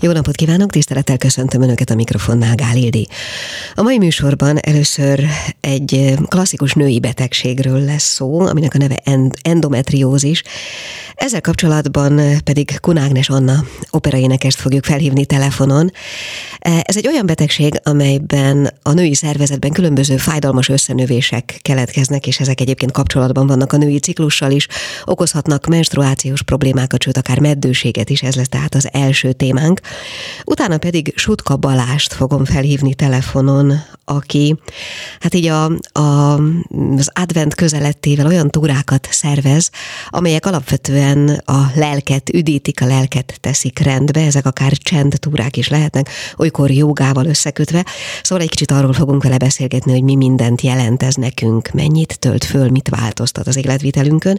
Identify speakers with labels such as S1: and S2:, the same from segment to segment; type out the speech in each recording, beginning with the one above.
S1: Jó napot kívánok, tisztelettel köszöntöm Önöket a mikrofonnál, Gál Ildi. A mai műsorban először egy klasszikus női betegségről lesz szó, aminek a neve endometriózis. Ezzel kapcsolatban pedig Kunágnes Anna operaénekest fogjuk felhívni telefonon. Ez egy olyan betegség, amelyben a női szervezetben különböző fájdalmas összenövések keletkeznek, és ezek egyébként kapcsolatban vannak a női ciklussal is, okozhatnak menstruációs problémákat, sőt akár meddőséget is, ez lesz tehát az első témánk. Utána pedig Sutka Balást fogom felhívni telefonon, aki hát így a, a, az advent közelettével olyan túrákat szervez, amelyek alapvetően a lelket üdítik, a lelket teszik rendbe, ezek akár csend túrák is lehetnek, olykor jogával összekötve. Szóval egy kicsit arról fogunk vele beszélgetni, hogy mi mindent jelent ez nekünk, mennyit tölt föl, mit változtat az életvitelünkön.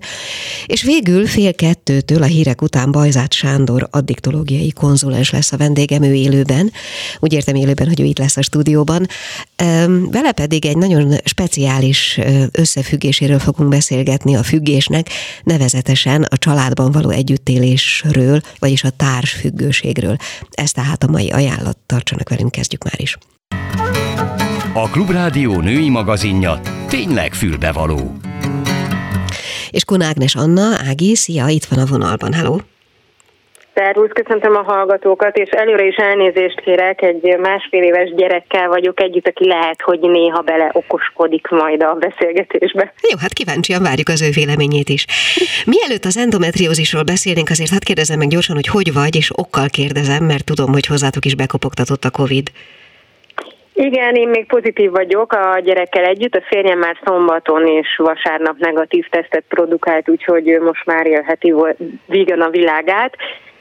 S1: És végül fél kettőtől a hírek után Bajzát Sándor addiktológiai konzulens lesz a vendégem, ő élőben. Úgy értem élőben, hogy ő itt lesz a stúdióban. Vele pedig egy nagyon speciális összefüggéséről fogunk beszélgetni a függésnek, nevezetesen a családban való együttélésről, vagyis a társfüggőségről. Ez tehát a mai ajánlat. Tartsanak velünk, kezdjük már is.
S2: A Klubrádió női magazinja tényleg fülbevaló.
S1: És Kunágnes Anna, Ági, szia, itt van a vonalban. Hello!
S3: Szervusz, köszöntöm a hallgatókat, és előre is elnézést kérek, egy másfél éves gyerekkel vagyok együtt, aki lehet, hogy néha bele okoskodik majd a beszélgetésbe.
S1: Jó, hát kíváncsian várjuk az ő véleményét is. Mielőtt az endometriózisról beszélnénk, azért hát kérdezem meg gyorsan, hogy hogy vagy, és okkal kérdezem, mert tudom, hogy hozzátok is bekopogtatott a Covid.
S3: Igen, én még pozitív vagyok a gyerekkel együtt. A férjem már szombaton és vasárnap negatív tesztet produkált, úgyhogy most már élheti vígan a világát.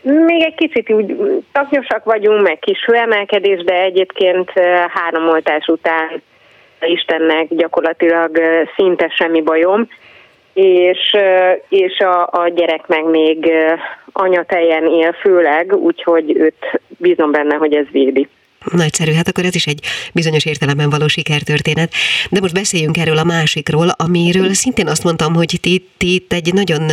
S3: Még egy kicsit úgy taknyosak vagyunk, meg kis hőemelkedés, de egyébként három oltás után Istennek gyakorlatilag szinte semmi bajom, és, és a, a gyerek meg még anyatejen él főleg, úgyhogy őt bízom benne, hogy ez védi.
S1: Nagyszerű, hát akkor ez is egy bizonyos értelemben való sikertörténet. De most beszéljünk erről a másikról, amiről szintén azt mondtam, hogy ti, ti itt egy nagyon,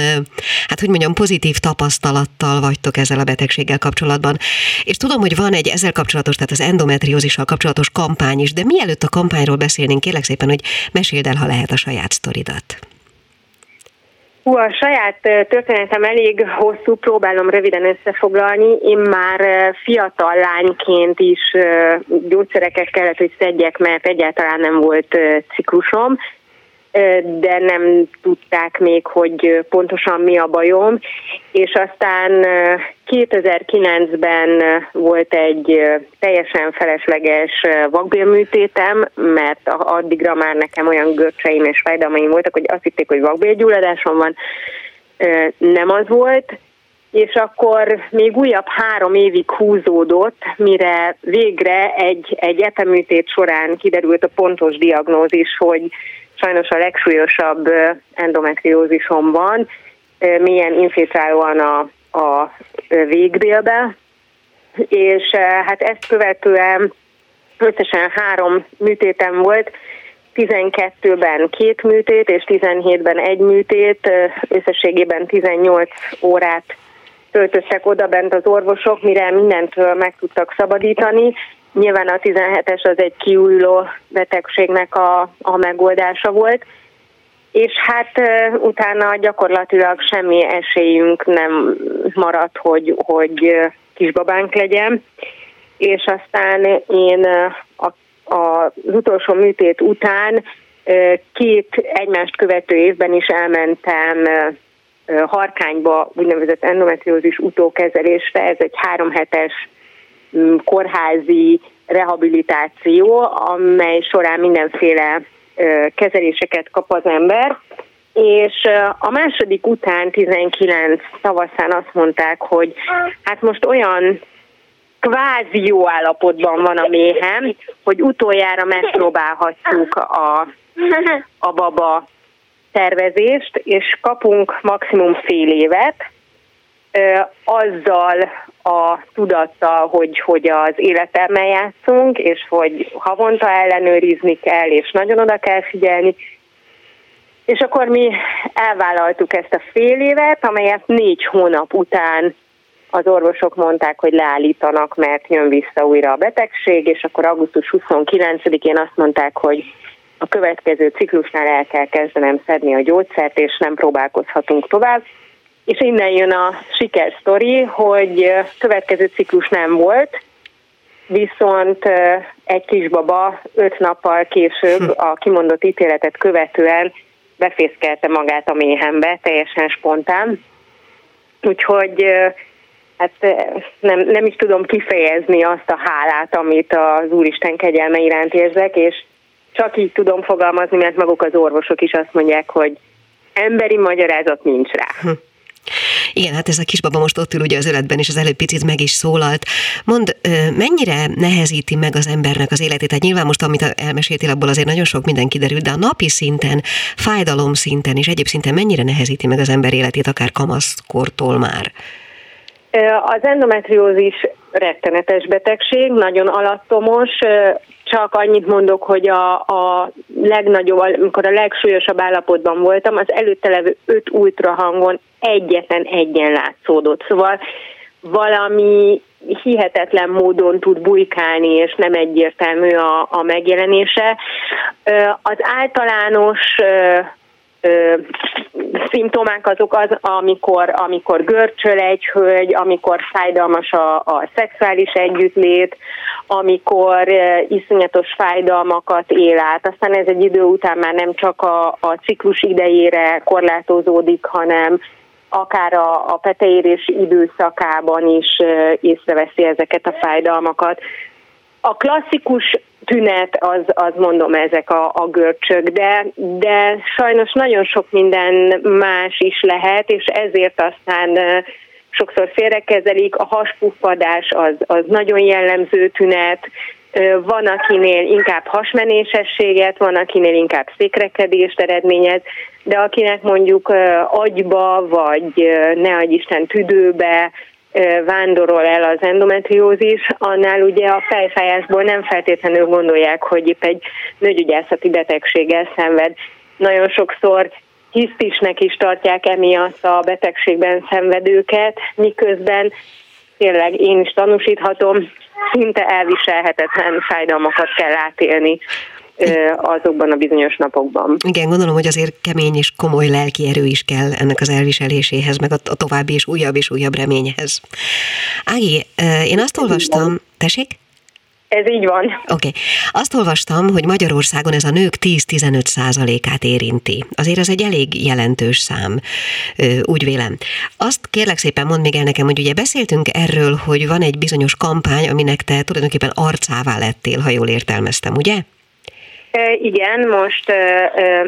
S1: hát hogy mondjam, pozitív tapasztalattal vagytok ezzel a betegséggel kapcsolatban. És tudom, hogy van egy ezzel kapcsolatos, tehát az endometriózissal kapcsolatos kampány is, de mielőtt a kampányról beszélnénk, kérlek szépen, hogy meséld el, ha lehet a saját sztoridat.
S3: Hú, a saját történetem elég hosszú, próbálom röviden összefoglalni. Én már fiatal lányként is gyógyszereket kellett, hogy szedjek, mert egyáltalán nem volt ciklusom, de nem tudták még, hogy pontosan mi a bajom. És aztán 2009-ben volt egy teljesen felesleges vakbélműtétem, mert addigra már nekem olyan görcseim és fájdalmaim voltak, hogy azt hitték, hogy vakbélgyulladásom van. Nem az volt, és akkor még újabb három évig húzódott, mire végre egy, egy eteműtét során kiderült a pontos diagnózis, hogy sajnos a legsúlyosabb endometriózisom van, milyen infiltrálóan a, a végbélbe, és hát ezt követően összesen három műtétem volt, 12-ben két műtét és 17-ben egy műtét, összességében 18 órát töltöttek oda bent az orvosok, mire mindentől meg tudtak szabadítani. Nyilván a 17-es az egy kiújuló betegségnek a, a megoldása volt, és hát utána gyakorlatilag semmi esélyünk nem maradt, hogy, hogy kisbabánk legyen, és aztán én a, a, az utolsó műtét után két egymást követő évben is elmentem harkányba úgynevezett endometriózis utókezelésre, ez egy három hetes kórházi rehabilitáció, amely során mindenféle kezeléseket kap az ember, és a második után 19 tavaszán azt mondták, hogy hát most olyan kvázi jó állapotban van a méhem, hogy utoljára megpróbálhatjuk a, a baba tervezést, és kapunk maximum fél évet, azzal a tudattal, hogy, hogy az életemmel játszunk, és hogy havonta ellenőrizni kell, és nagyon oda kell figyelni, És akkor mi elvállaltuk ezt a fél évet, amelyet négy hónap után az orvosok mondták, hogy leállítanak, mert jön vissza újra a betegség, és akkor augusztus 29-én azt mondták, hogy a következő ciklusnál el kell kezdenem szedni a gyógyszert, és nem próbálkozhatunk tovább. És innen jön a sikersztori, hogy következő ciklus nem volt, viszont egy kisbaba öt nappal később hm. a kimondott ítéletet követően befészkelte magát a méhembe, teljesen spontán. Úgyhogy hát nem, nem is tudom kifejezni azt a hálát, amit az Úristen kegyelme iránt érzek, és csak így tudom fogalmazni, mert maguk az orvosok is azt mondják, hogy emberi magyarázat nincs rá.
S1: Igen, hát ez a kisbaba most ott ül ugye az öletben, és az előbb picit meg is szólalt. Mond, mennyire nehezíti meg az embernek az életét? Tehát nyilván most, amit elmeséltél, abból azért nagyon sok minden kiderült, de a napi szinten, fájdalom szinten és egyéb szinten mennyire nehezíti meg az ember életét, akár kamaszkortól már?
S3: Az endometriózis rettenetes betegség, nagyon alattomos, csak annyit mondok, hogy a, a legnagyobb, amikor a legsúlyosabb állapotban voltam, az előtte levő öt ultrahangon egyetlen egyen látszódott. Szóval valami hihetetlen módon tud bujkálni, és nem egyértelmű a, a megjelenése. Az általános ö, szimptomák azok az, amikor, amikor görcsöl egy hölgy, amikor fájdalmas a, a szexuális együttlét, amikor ö, iszonyatos fájdalmakat él át. Aztán ez egy idő után már nem csak a, a ciklus idejére korlátozódik, hanem akár a, a peteérés időszakában is észreveszi ezeket a fájdalmakat. A klasszikus tünet, az, az mondom ezek a, a görcsök, de, de sajnos nagyon sok minden más is lehet, és ezért aztán sokszor félrekezelik, a haspufpadás az, az nagyon jellemző tünet, van, akinél inkább hasmenésességet, van, akinél inkább székrekedést eredményez, de akinek mondjuk agyba, vagy ne adj Isten tüdőbe, vándorol el az endometriózis, annál ugye a fejfájásból nem feltétlenül gondolják, hogy épp egy nőgyügyászati betegséggel szenved. Nagyon sokszor hisztisnek is tartják emiatt a betegségben szenvedőket, miközben tényleg én is tanúsíthatom, szinte elviselhetetlen fájdalmakat kell átélni azokban a bizonyos napokban.
S1: Igen, gondolom, hogy azért kemény és komoly lelki erő is kell ennek az elviseléséhez, meg a további és újabb és újabb reményhez. Ági, én azt olvastam, tessék?
S3: Ez így van.
S1: Oké. Okay. Azt olvastam, hogy Magyarországon ez a nők 10-15 százalékát érinti. Azért ez egy elég jelentős szám, úgy vélem. Azt kérlek szépen mondd még el nekem, hogy ugye beszéltünk erről, hogy van egy bizonyos kampány, aminek te tulajdonképpen arcává lettél, ha jól értelmeztem, ugye?
S3: Igen, most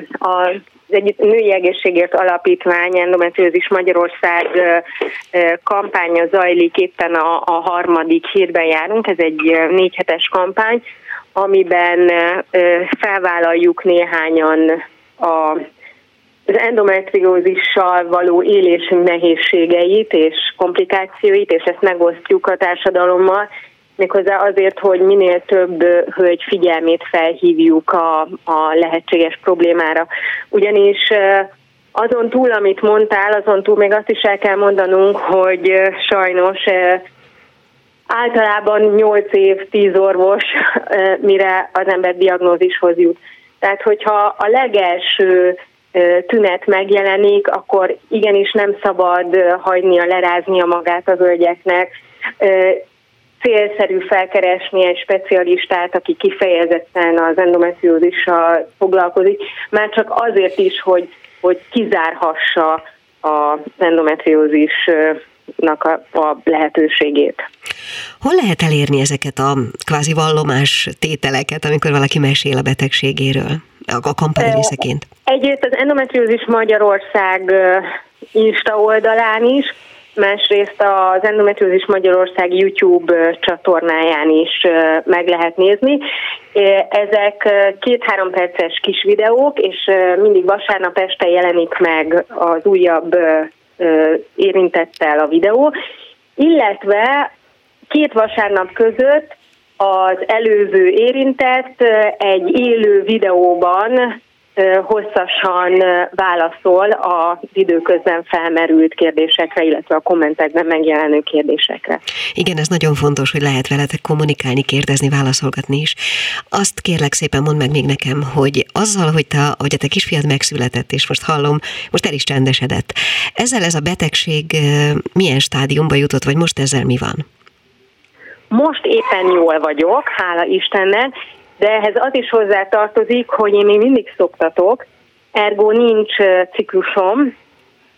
S3: a az egy női egészségért alapítvány, endometriózis Magyarország kampánya zajlik, éppen a, a harmadik hírben járunk, ez egy négy hetes kampány, amiben felvállaljuk néhányan a az endometriózissal való élésünk nehézségeit és komplikációit, és ezt megosztjuk a társadalommal, méghozzá azért, hogy minél több hölgy figyelmét felhívjuk a, a lehetséges problémára. Ugyanis azon túl, amit mondtál, azon túl még azt is el kell mondanunk, hogy sajnos általában 8 év, 10 orvos, mire az ember diagnózishoz jut. Tehát, hogyha a legelső tünet megjelenik, akkor igenis nem szabad hagynia, leráznia magát a hölgyeknek célszerű felkeresni egy specialistát, aki kifejezetten az endometriózissal foglalkozik, már csak azért is, hogy, hogy kizárhassa az endometriózisnak a, a lehetőségét.
S1: Hol lehet elérni ezeket a kvázi vallomás tételeket, amikor valaki mesél a betegségéről? A kampány részeként.
S3: Egyrészt az Endometriózis Magyarország Insta oldalán is, másrészt az Endometriózis Magyarország YouTube csatornáján is meg lehet nézni. Ezek két-három perces kis videók, és mindig vasárnap este jelenik meg az újabb érintettel a videó, illetve két vasárnap között az előző érintett egy élő videóban hosszasan válaszol az időközben felmerült kérdésekre, illetve a kommentekben megjelenő kérdésekre.
S1: Igen, ez nagyon fontos, hogy lehet veletek kommunikálni, kérdezni, válaszolgatni is. Azt kérlek szépen mondd meg még nekem, hogy azzal, hogy, te, hogy a te kisfiad megszületett, és most hallom, most el is csendesedett, ezzel ez a betegség milyen stádiumba jutott, vagy most ezzel mi van?
S3: Most éppen jól vagyok, hála Istennek, de ehhez az is hozzá tartozik, hogy én még mindig szoktatok, ergo nincs ciklusom,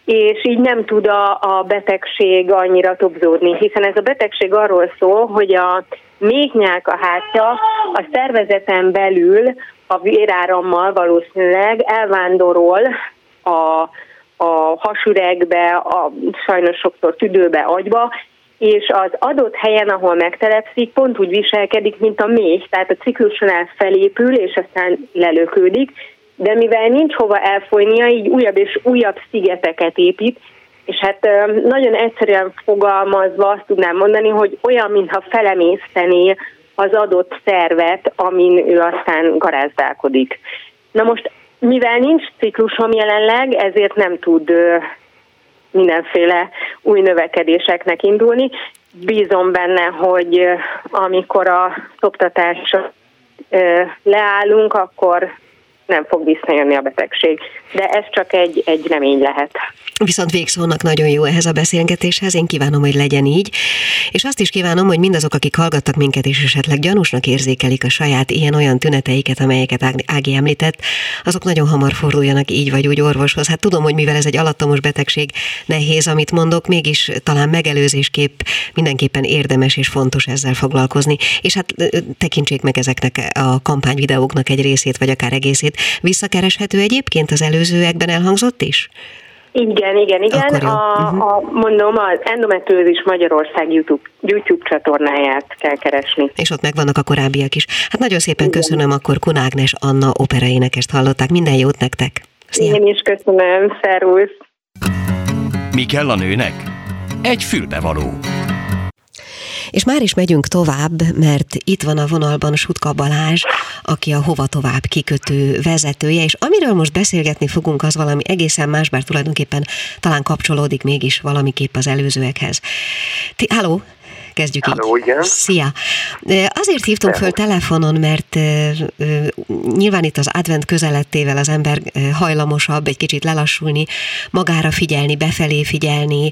S3: és így nem tud a, a betegség annyira topzódni, hiszen ez a betegség arról szól, hogy a méhnyák a hátja a szervezeten belül a vérárammal valószínűleg elvándorol a, a hasüregbe, a sajnos sokszor tüdőbe, agyba, és az adott helyen, ahol megtelepszik, pont úgy viselkedik, mint a méh, tehát a ciklusonál felépül, és aztán lelökődik, de mivel nincs hova elfolynia, így újabb és újabb szigeteket épít, és hát nagyon egyszerűen fogalmazva azt tudnám mondani, hogy olyan, mintha felemésztené az adott szervet, amin ő aztán garázdálkodik. Na most, mivel nincs ciklusom jelenleg, ezért nem tud mindenféle új növekedéseknek indulni. Bízom benne, hogy amikor a szoptatásra leállunk, akkor nem fog visszajönni a betegség. De ez csak egy, egy remény lehet.
S1: Viszont végszónak nagyon jó ehhez a beszélgetéshez, én kívánom, hogy legyen így, és azt is kívánom, hogy mindazok, akik hallgattak minket, és esetleg gyanúsnak érzékelik a saját ilyen-olyan tüneteiket, amelyeket Ági említett, azok nagyon hamar forduljanak így vagy úgy orvoshoz. Hát tudom, hogy mivel ez egy alattomos betegség, nehéz, amit mondok, mégis talán megelőzésképp mindenképpen érdemes és fontos ezzel foglalkozni. És hát tekintsék meg ezeknek a kampányvideóknak egy részét, vagy akár egészét, Visszakereshető egyébként az előzőekben elhangzott is?
S3: Igen, igen, igen. A, uh-huh. a, mondom, az Endometriózis Magyarország YouTube, YouTube csatornáját kell keresni.
S1: És ott megvannak a korábbiak is. Hát nagyon szépen igen. köszönöm, akkor Kunágnes Anna operaénekest hallották. Minden jót nektek!
S3: Szia. Én is köszönöm, szervusz!
S2: Mi kell a nőnek? Egy fülbevaló.
S1: És már is megyünk tovább, mert itt van a vonalban Sutka Balázs, aki a Hova Tovább kikötő vezetője, és amiről most beszélgetni fogunk, az valami egészen más, bár tulajdonképpen talán kapcsolódik mégis valamiképp az előzőekhez. Ti, halló, kezdjük
S4: Halló,
S1: így.
S4: Igen.
S1: Szia! Azért hívtunk föl telefonon, mert nyilván itt az advent közelettével az ember hajlamosabb egy kicsit lelassulni, magára figyelni, befelé figyelni,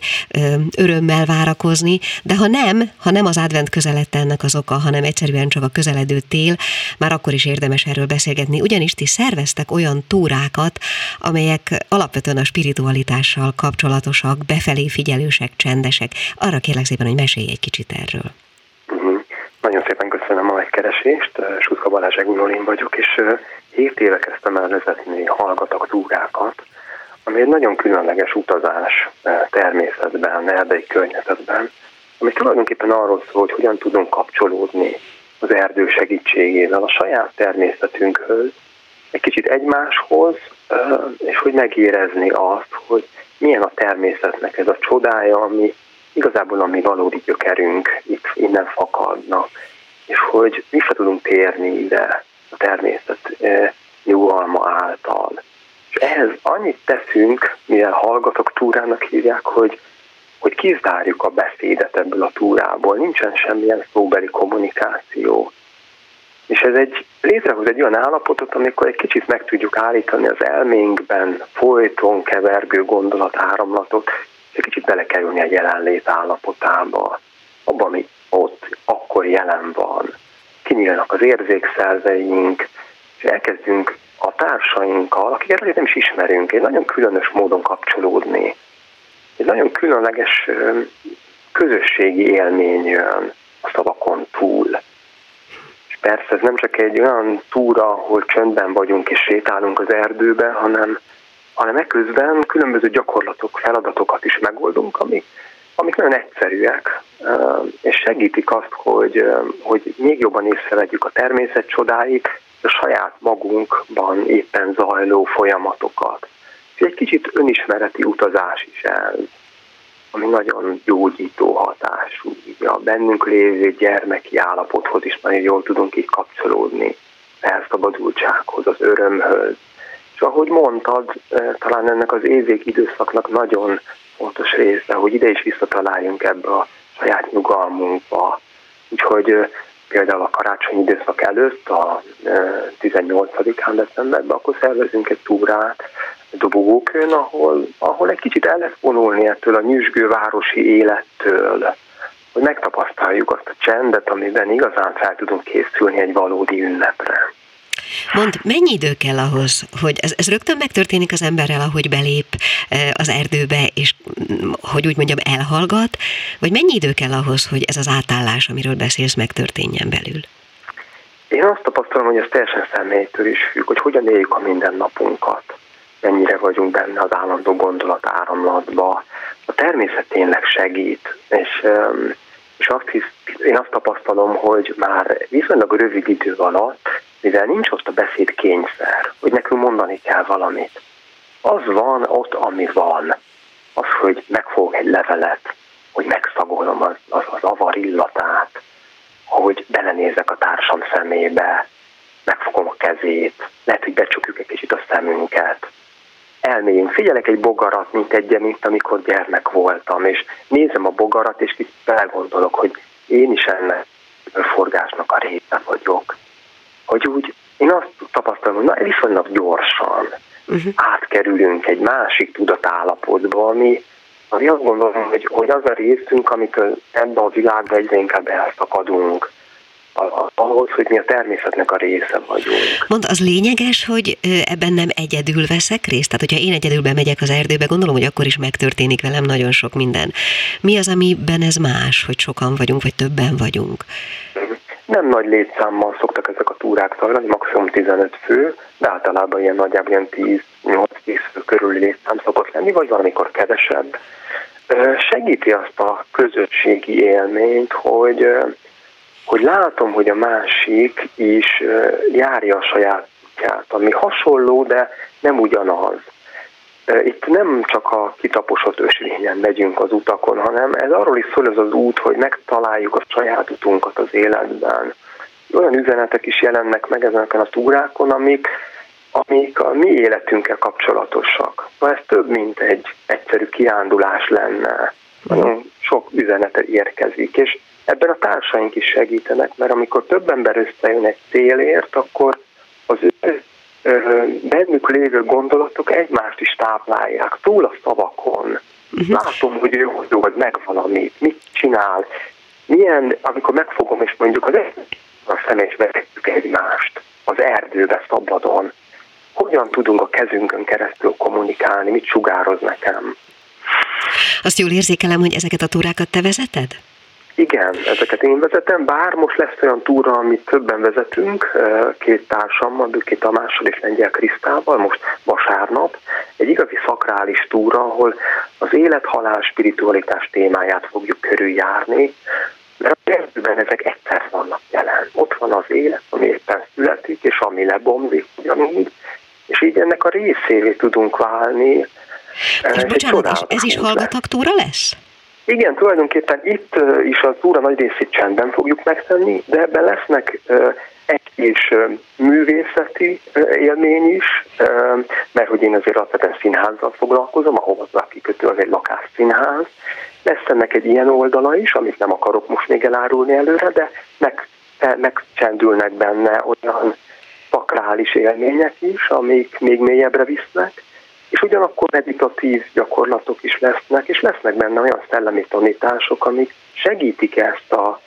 S1: örömmel várakozni, de ha nem, ha nem az advent közelette ennek az oka, hanem egyszerűen csak a közeledő tél, már akkor is érdemes erről beszélgetni, ugyanis ti szerveztek olyan túrákat, amelyek alapvetően a spiritualitással kapcsolatosak, befelé figyelősek, csendesek. Arra kérlek szépen, hogy mesélj egy kicsit erről.
S4: Uh-huh. Nagyon szépen köszönöm a megkeresést. Suszka Balázs Egulolin vagyok, és 7 éve kezdtem el vezetni hallgatok túrákat, ami egy nagyon különleges utazás természetben, erdei környezetben, ami tulajdonképpen arról szól, hogy hogyan tudunk kapcsolódni az erdő segítségével a saját természetünkhöz, egy kicsit egymáshoz, és hogy megérezni azt, hogy milyen a természetnek ez a csodája, ami igazából a mi valódi gyökerünk itt innen fakadna, és hogy vissza tudunk térni ide a természet e, nyugalma által. És ehhez annyit teszünk, mivel hallgatok túrának hívják, hogy, hogy kizárjuk a beszédet ebből a túrából, nincsen semmilyen szóbeli kommunikáció. És ez egy létrehoz egy olyan állapotot, amikor egy kicsit meg tudjuk állítani az elménkben folyton kevergő gondolatáramlatot, egy kicsit belekerülni egy jelenlét állapotába, abban, ami ott akkor jelen van. Kinyílnak az érzékszerveink, és elkezdünk a társainkkal, akiket azért nem is ismerünk, egy nagyon különös módon kapcsolódni. Egy nagyon különleges közösségi élmény jön a szavakon túl. És persze ez nem csak egy olyan túra, ahol csöndben vagyunk és sétálunk az erdőbe, hanem hanem ekközben különböző gyakorlatok, feladatokat is megoldunk, amik, amik nagyon egyszerűek, és segítik azt, hogy, hogy még jobban észrevegyük a természet csodáit, a saját magunkban éppen zajló folyamatokat. És egy kicsit önismereti utazás is ez, ami nagyon gyógyító hatású. A bennünk lévő gyermeki állapothoz is nagyon jól tudunk így kapcsolódni, elszabadultsághoz, az örömhöz, És ahogy mondtad, talán ennek az évék időszaknak nagyon fontos része, hogy ide is visszataláljunk ebbe a saját nyugalmunkba. Úgyhogy például a karácsonyi időszak előtt, a 18-án decemberben, akkor szervezünk egy túrát Dobogókön, ahol, ahol egy kicsit el lesz vonulni ettől a nyüzsgő városi élettől, hogy megtapasztaljuk azt a csendet, amiben igazán fel tudunk készülni egy valódi ünnepre.
S1: Mond, mennyi idő kell ahhoz, hogy ez, ez rögtön megtörténik az emberrel, ahogy belép az erdőbe, és mm, hogy úgy mondjam, elhallgat, vagy mennyi idő kell ahhoz, hogy ez az átállás, amiről beszélsz, megtörténjen belül?
S4: Én azt tapasztalom, hogy ez teljesen személytől is függ, hogy hogyan éljük a mindennapunkat, mennyire vagyunk benne az állandó gondolat áramlatba. A természet tényleg segít, és, és azt hisz, én azt tapasztalom, hogy már viszonylag rövid idő alatt mivel nincs ott a beszéd kényszer, hogy nekünk mondani kell valamit. Az van ott, ami van. Az, hogy megfogok egy levelet, hogy megszagolom az, az, az avar illatát, hogy belenézek a társam szemébe, megfogom a kezét, lehet, hogy becsukjuk egy kicsit a szemünket, elmélyünk. Figyelek egy bogarat, mint egy, mint amikor gyermek voltam, és nézem a bogarat, és kicsit belgondolok, hogy én is ennek a forgásnak a része vagyok hogy úgy én azt tapasztalom, hogy na, viszonylag gyorsan uh-huh. átkerülünk egy másik tudatállapotba, ami, ami azt gondolom, hogy, hogy az a részünk, amikor ebben a világban egyre inkább elszakadunk, ahhoz, hogy mi a természetnek a része vagyunk.
S1: Mond, az lényeges, hogy ebben nem egyedül veszek részt? Tehát, hogyha én egyedül bemegyek az erdőbe, gondolom, hogy akkor is megtörténik velem nagyon sok minden. Mi az, amiben ez más, hogy sokan vagyunk, vagy többen vagyunk?
S4: Nem nagy létszámmal szoktak ezek a túrák zajlani, maximum 15 fő, de általában ilyen nagyjából ilyen 10-8-10 fő körüli létszám szokott lenni, vagy valamikor kevesebb. Segíti azt a közösségi élményt, hogy, hogy látom, hogy a másik is járja a saját útját, ami hasonló, de nem ugyanaz. Itt nem csak a kitaposott ösvényen megyünk az utakon, hanem ez arról is szól ez az út, hogy megtaláljuk a saját utunkat az életben. Olyan üzenetek is jelennek meg ezeken a túrákon, amik, amik a mi életünkkel kapcsolatosak. Ez több, mint egy egyszerű kiándulás lenne. Nagyon sok üzenete érkezik, és ebben a társaink is segítenek, mert amikor több ember összejön egy célért, akkor az ő bennük lévő gondolatok egymást is táplálják, túl a szavakon. Uh-huh. Látom, hogy ő hogy meg valamit, mit csinál, milyen, amikor megfogom, és mondjuk az a személy és egymást az erdőbe szabadon, hogyan tudunk a kezünkön keresztül kommunikálni, mit sugároz nekem.
S1: Azt jól érzékelem, hogy ezeket a túrákat te vezeted?
S4: Igen, ezeket én vezetem, bár most lesz olyan túra, amit többen vezetünk, két társammal, Büki Tamással és Lengyel Krisztával, most vasárnap, egy igazi szakrális túra, ahol az élet-halál spiritualitás témáját fogjuk körüljárni, mert a kezdőben ezek egyszer vannak jelen. Ott van az élet, ami éppen születik, és ami lebomlik ugyanúgy, és így ennek a részévé tudunk válni.
S1: És bocsánat, és ez is hallgatak túra lesz?
S4: Igen, tulajdonképpen itt is a túra nagy részét csendben fogjuk megtenni, de ebben lesznek egy kis művészeti élmény is, mert hogy én azért alapvetően színházzal foglalkozom, ahova az kikötő az egy lakásszínház. Lesz ennek egy ilyen oldala is, amit nem akarok most még elárulni előre, de meg, megcsendülnek benne olyan szakrális élmények is, amik még mélyebbre visznek, és ugyanakkor meditatív gyakorlatok is lesznek, és lesznek benne olyan szellemi tanítások, amik segítik ezt a,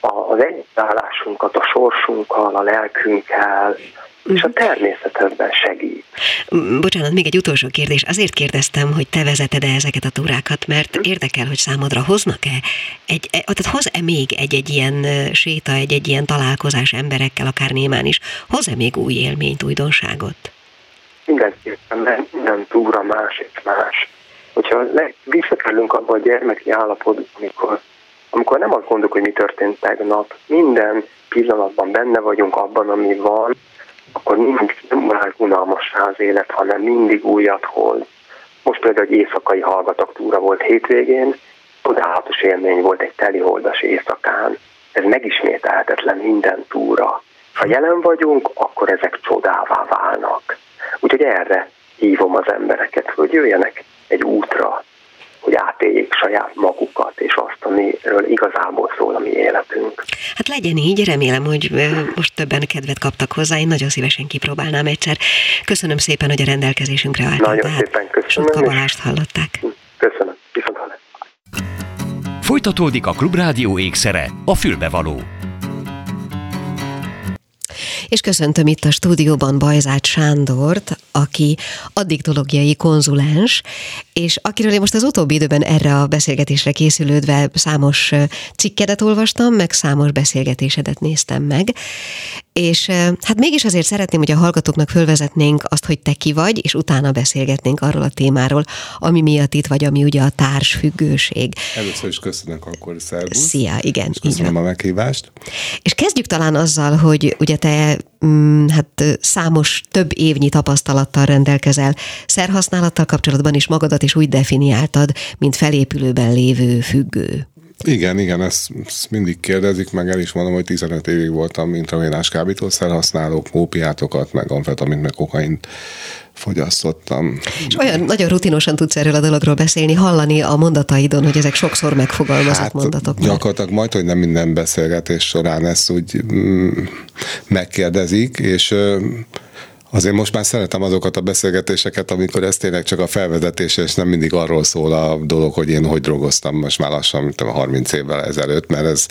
S4: a, az együttállásunkat, a sorsunkkal, a lelkünkkel, és a természetben segít.
S1: Bocsánat, még egy utolsó kérdés. Azért kérdeztem, hogy te vezeted-e ezeket a túrákat, mert hm? érdekel, hogy számodra hoznak-e, egy, e, tehát hoz-e még egy-egy ilyen séta, egy-egy ilyen találkozás emberekkel, akár némán is, hoz-e még új élményt, újdonságot?
S4: Mindenképpen, mert minden túra más és más. Hogyha visszakerülünk abba a gyermeki állapotba, amikor, amikor nem azt gondoljuk, hogy mi történt tegnap, minden pillanatban benne vagyunk abban, ami van, akkor nincs, nem válik unalmassá az élet, hanem mindig újat hoz. Most például egy éjszakai hallgatok túra volt hétvégén, csodálatos élmény volt egy teliholdas éjszakán. Ez megismételhetetlen minden túra Ha jelen vagyunk, akkor ezek csodává válnak. Úgyhogy erre hívom az embereket, hogy jöjjenek egy útra, hogy átéljék saját magukat, és azt, amiről igazából szól a mi életünk.
S1: Hát legyen így, remélem, hogy most többen kedvet kaptak hozzá, én nagyon szívesen kipróbálnám egyszer. Köszönöm szépen, hogy a rendelkezésünkre álltam.
S4: Nagyon Tehát szépen köszönöm.
S1: Sutka Balást hallották.
S4: Köszönöm. Viszont
S2: Folytatódik a Klubrádió ékszere, a fülbevaló
S1: és köszöntöm itt a stúdióban Bajzát Sándort, aki addiktológiai konzulens, és akiről én most az utóbbi időben erre a beszélgetésre készülődve számos cikkedet olvastam, meg számos beszélgetésedet néztem meg, és hát mégis azért szeretném, hogy a hallgatóknak fölvezetnénk azt, hogy te ki vagy, és utána beszélgetnénk arról a témáról, ami miatt itt vagy, ami ugye a társfüggőség.
S5: Először is köszönök akkor, szervusz.
S1: Szia, igen. És
S5: köszönöm a meghívást.
S1: És kezdjük talán azzal, hogy ugye te hát számos több évnyi tapasztalattal rendelkezel szerhasználattal kapcsolatban is magadat is úgy definiáltad, mint felépülőben lévő függő.
S5: Igen, igen, ezt, ezt mindig kérdezik, meg el is mondom, hogy 15 évig voltam intravénás kábítószer használók, ópiátokat, meg amfetamint, meg kokaint fogyasztottam.
S1: És olyan nagyon rutinosan tudsz erről a dologról beszélni, hallani a mondataidon, hogy ezek sokszor megfogalmazott hát, mondatok.
S5: Gyakorlatilag majd, hogy nem minden beszélgetés során ezt úgy mm, megkérdezik, és Azért most már szeretem azokat a beszélgetéseket, amikor ez tényleg csak a felvezetés, és nem mindig arról szól a dolog, hogy én hogy drogoztam most már lassan, mint a 30 évvel ezelőtt, mert ez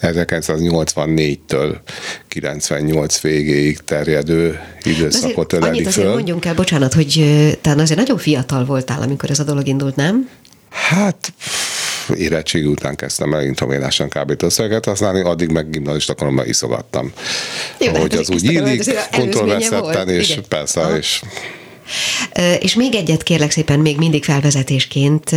S5: 1984-től 98 végéig terjedő időszakot öleli
S1: annyit azért mondjunk el, bocsánat, hogy talán azért nagyon fiatal voltál, amikor ez a dolog indult, nem?
S5: Hát érettségi után kezdtem el intravénásan kábítószereket használni, addig meg gimnazista koromban iszogattam. Jó, Ahogy hát az úgy illik, kontrollveszetten, és Igen. persze, Aha. és
S1: és még egyet kérlek szépen, még mindig felvezetésként,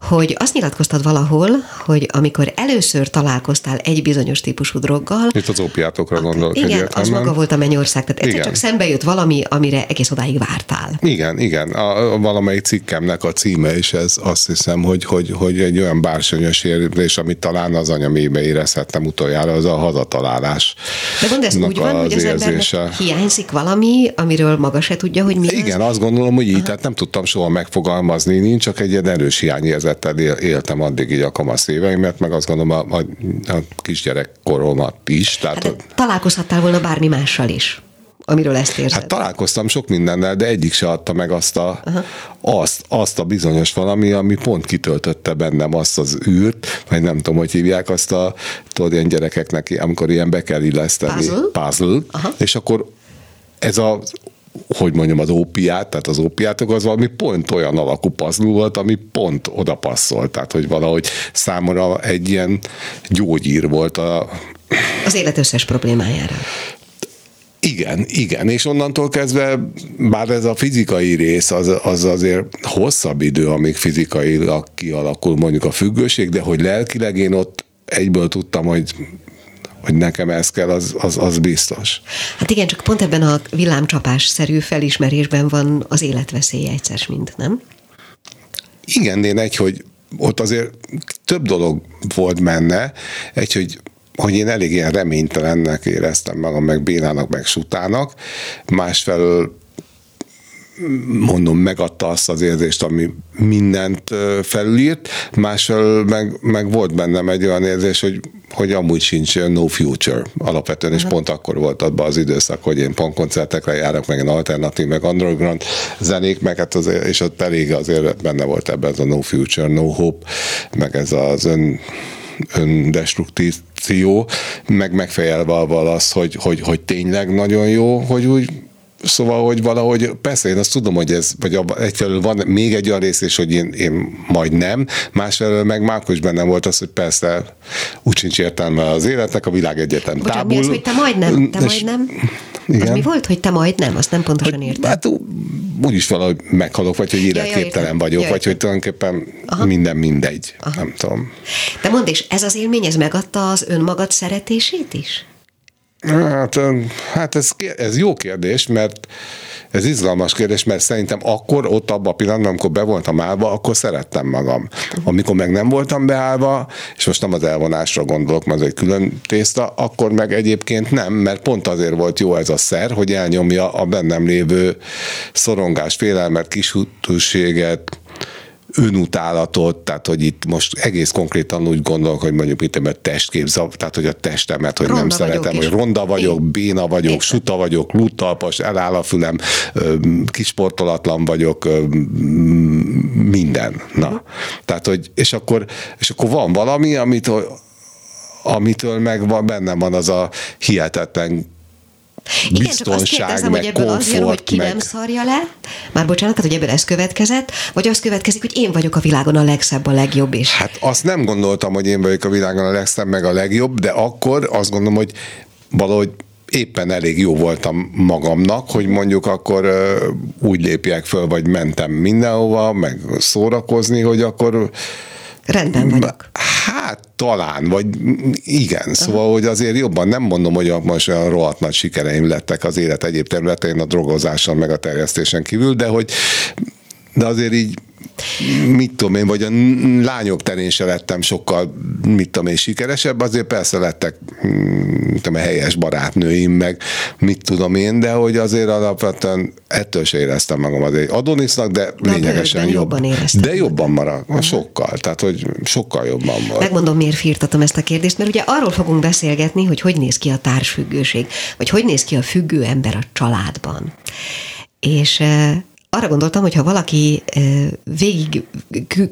S1: hogy azt nyilatkoztad valahol, hogy amikor először találkoztál egy bizonyos típusú droggal.
S5: Itt az ópiátokra gondolok
S1: Igen, egyértelműen. az maga volt a mennyország. Tehát egyszer igen. csak szembe jött valami, amire egész odáig vártál.
S5: Igen, igen. A, a valamelyik cikkemnek a címe is ez, azt hiszem, hogy, hogy, hogy egy olyan bársonyos érzés, amit talán az anyamébe érezhettem utoljára, az a hazatalálás.
S1: De mondd, ez úgy van, hogy az embernek hiányzik valami, amiről maga se tudja, hogy mi
S5: igen, azt gondolom, hogy így, Aha. tehát nem tudtam soha megfogalmazni, nincs, csak egy ilyen erős hiányérzettel éltem addig így a kamasz éveimet, meg azt gondolom a, a, a kisgyerek koromat is.
S1: Tehát hát. Találkozhattál volna bármi mással is amiről ezt érzed?
S5: Hát találkoztam sok mindennel, de egyik se adta meg azt a, azt, azt a bizonyos valami, ami pont kitöltötte bennem azt az űrt, vagy nem tudom, hogy hívják azt a, tudod, ilyen gyerekeknek, amikor ilyen be kell illeszteni. Puzzle. Puzzle. És akkor ez a hogy mondjam, az ópiát, tehát az ópiátok az valami pont olyan alakú puzzle volt, ami pont oda passzolt, tehát hogy valahogy számomra egy ilyen gyógyír volt a...
S1: Az élet összes problémájára.
S5: Igen, igen, és onnantól kezdve, bár ez a fizikai rész, az, az azért hosszabb idő, amíg fizikailag kialakul mondjuk a függőség, de hogy lelkileg én ott egyből tudtam, hogy hogy nekem ez kell, az, az, az biztos.
S1: Hát igen, csak pont ebben a villámcsapás-szerű felismerésben van az életveszélye egyszer, mint nem?
S5: Igen, én egy, hogy ott azért több dolog volt benne, egy, hogy hogy én elég ilyen reménytelennek éreztem magam, meg Bélának, meg Sutának, másfelől mondom, megadta azt az érzést, ami mindent felülírt, másfelől meg, meg volt bennem egy olyan érzés, hogy, hogy amúgy sincs no future. Alapvetően, és pont akkor volt abban az időszak, hogy én pont koncertekre járok, meg egy alternatív, meg underground zenék, meg hát azért, és ott elég azért benne volt ebben ez a no future, no hope, meg ez az ön öndestruktíció, meg megfejelve az, hogy, hogy, hogy tényleg nagyon jó, hogy úgy Szóval, hogy valahogy, persze én azt tudom, hogy ez, vagy egyfelől van még egy olyan rész is, hogy én, én majd nem, másfelől meg mákos is bennem volt az, hogy persze úgy sincs értelme az életnek, a világ egyetem Bocsán, tábul. Mi
S1: az, hogy te majd nem, te majd nem? Igen. Az mi volt, hogy te majd nem? Azt nem pontosan értem.
S5: Hát úgyis valahogy meghalok, vagy hogy életképtelen ja, vagyok, ja, vagy hogy tulajdonképpen Aha. minden mindegy. Aha. Nem tudom.
S1: De mondd, és ez az élmény, ez megadta az önmagad szeretését is?
S5: Hát, hát ez, ez jó kérdés, mert Ez izgalmas kérdés, mert szerintem akkor ott abban a pillanatban, amikor be voltam állva, akkor szerettem magam. Amikor meg nem voltam beállva, és most nem az elvonásra gondolok, mert ez egy külön tészta, akkor meg egyébként nem, mert pont azért volt jó ez a szer, hogy elnyomja a bennem lévő szorongást, félelmet, kishútúséget, önutálatot, tehát hogy itt most egész konkrétan úgy gondolok, hogy mondjuk itt a testkép, tehát hogy a testemet, hogy ronda nem szeretem, hogy ronda vagyok, Én. béna vagyok, Én. suta vagyok, luttalpas, eláll a fülem, kisportolatlan vagyok, minden. Na. Uh-huh. Tehát, hogy, és akkor, és akkor van valami, amit, amitől meg van, bennem van az a hihetetlen igen, biztonság, kérdezem, meg hogy ebből komfort, az jön, hogy
S1: ki meg... nem szarja le, már bocsánat, tehát hogy ebből ez következett, vagy az következik, hogy én vagyok a világon a legszebb, a legjobb is.
S5: Hát azt nem gondoltam, hogy én vagyok a világon a legszebb, meg a legjobb, de akkor azt gondolom, hogy valahogy éppen elég jó voltam magamnak, hogy mondjuk akkor úgy lépjek föl, vagy mentem mindenhova, meg szórakozni, hogy akkor
S1: Rendben vagyok.
S5: Hát talán, vagy igen, szóval, hogy azért jobban nem mondom, hogy most olyan rohadt nagy sikereim lettek az élet egyéb területein, a drogozáson, meg a terjesztésen kívül, de hogy de azért így mit tudom én, vagy a lányok terén se lettem sokkal, mit tudom én, sikeresebb, azért persze lettek mit tudom, helyes barátnőim, meg mit tudom én, de hogy azért alapvetően ettől se éreztem magam az egy Adonisnak, de, de lényegesen jobb.
S1: jobban
S5: éreztem. De jobban marad, uh-huh. sokkal, tehát hogy sokkal jobban van.
S1: Megmondom, miért firtatom ezt a kérdést, mert ugye arról fogunk beszélgetni, hogy hogy néz ki a társfüggőség, vagy hogy néz ki a függő ember a családban. És eh, arra gondoltam, hogy ha valaki végig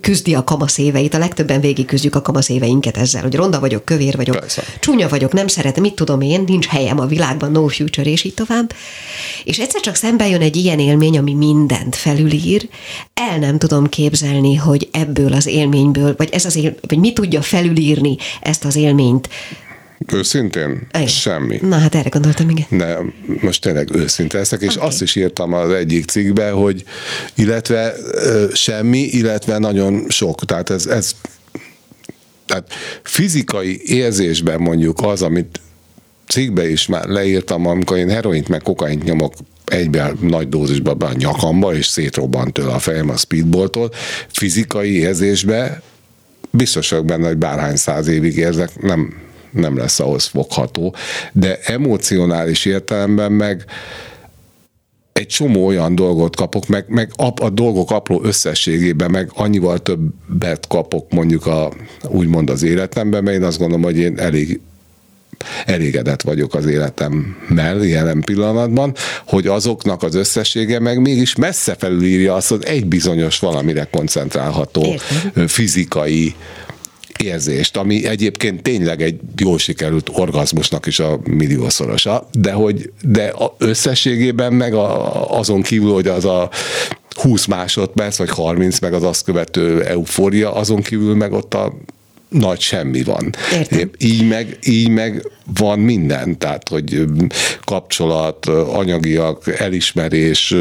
S1: küzdi a kamasz éveit, a legtöbben végig küzdjük a kamasz éveinket ezzel, hogy ronda vagyok, kövér vagyok, Persze. csúnya vagyok, nem szeretem, mit tudom én, nincs helyem a világban, no future, és így tovább. És egyszer csak szembe jön egy ilyen élmény, ami mindent felülír, el nem tudom képzelni, hogy ebből az élményből, vagy ez az él, vagy mi tudja felülírni ezt az élményt,
S5: Őszintén? Igen. Semmi.
S1: Na hát erre gondoltam, igen.
S5: De most tényleg őszinte leszek, és okay. azt is írtam az egyik cikkbe, hogy illetve semmi, illetve nagyon sok. Tehát ez, ez tehát fizikai érzésben mondjuk az, amit cikkbe is már leírtam, amikor én heroint meg kokaint nyomok egyben nagy dózisba be a nyakamba, és szétrobbant tőle a fejem a speedballtól, fizikai érzésbe biztos vagyok benne, hogy bárhány száz évig érzek, nem nem lesz ahhoz fogható, de emocionális értelemben meg egy csomó olyan dolgot kapok, meg, meg a, a dolgok apró összességében meg annyival többet kapok mondjuk a, úgymond az életemben, mert én azt gondolom, hogy én elég elégedett vagyok az életemmel jelen pillanatban, hogy azoknak az összessége meg mégis messze felülírja azt, hogy egy bizonyos valamire koncentrálható Értem. fizikai érzést, ami egyébként tényleg egy jól sikerült orgazmusnak is a milliószorosa, de hogy de összességében meg a, azon kívül, hogy az a 20 másodperc, vagy 30, meg az azt követő eufória, azon kívül meg ott a nagy semmi van.
S1: Értem.
S5: Így meg, így meg van minden, tehát hogy kapcsolat, anyagiak, elismerés,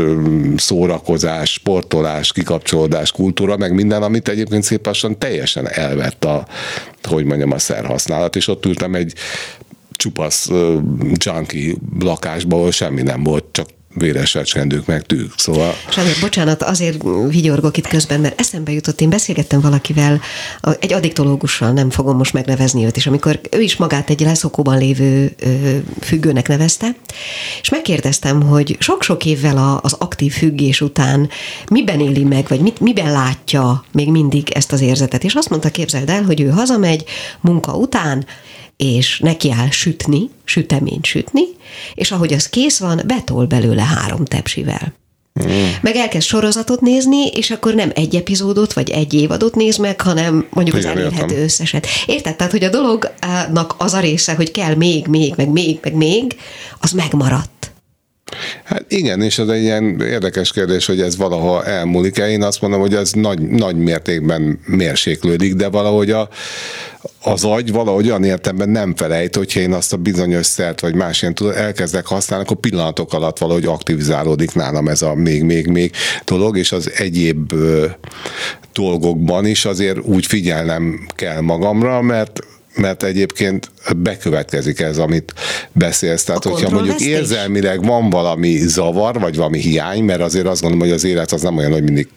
S5: szórakozás, sportolás, kikapcsolódás, kultúra, meg minden, amit egyébként szép lassan teljesen elvett a, hogy mondjam, a szerhasználat, és ott ültem egy csupasz junkie lakásba, ahol semmi nem volt, csak véres fecskendők meg tűk. Szóval...
S1: Sándor, bocsánat, azért vigyorgok itt közben, mert eszembe jutott, én beszélgettem valakivel, egy addiktológussal, nem fogom most megnevezni őt, és amikor ő is magát egy leszokóban lévő függőnek nevezte, és megkérdeztem, hogy sok-sok évvel az aktív függés után miben éli meg, vagy mit, miben látja még mindig ezt az érzetet, és azt mondta, képzeld el, hogy ő hazamegy munka után, és nekiáll sütni, süteményt sütni, és ahogy az kész van, betol belőle három tepsivel. Mm. Meg elkezd sorozatot nézni, és akkor nem egy epizódot, vagy egy évadot néz meg, hanem mondjuk Igen, az elérhető összeset. Érted? Tehát, hogy a dolognak az a része, hogy kell még, még, meg még, meg még, az megmaradt.
S5: Hát igen, és ez egy ilyen érdekes kérdés, hogy ez valaha elmúlik-e. Én azt mondom, hogy ez nagy, nagy mértékben mérséklődik, de valahogy a, az agy valahogy olyan értemben nem felejt, hogyha én azt a bizonyos szert vagy más ilyen elkezdek használni, akkor pillanatok alatt valahogy aktivizálódik nálam ez a még-még-még dolog, és az egyéb dolgokban is azért úgy figyelnem kell magamra, mert mert egyébként bekövetkezik ez, amit beszélsz. Tehát, a hogyha mondjuk érzelmileg van valami zavar, vagy valami hiány, mert azért azt gondolom, hogy az élet az nem olyan, hogy mindig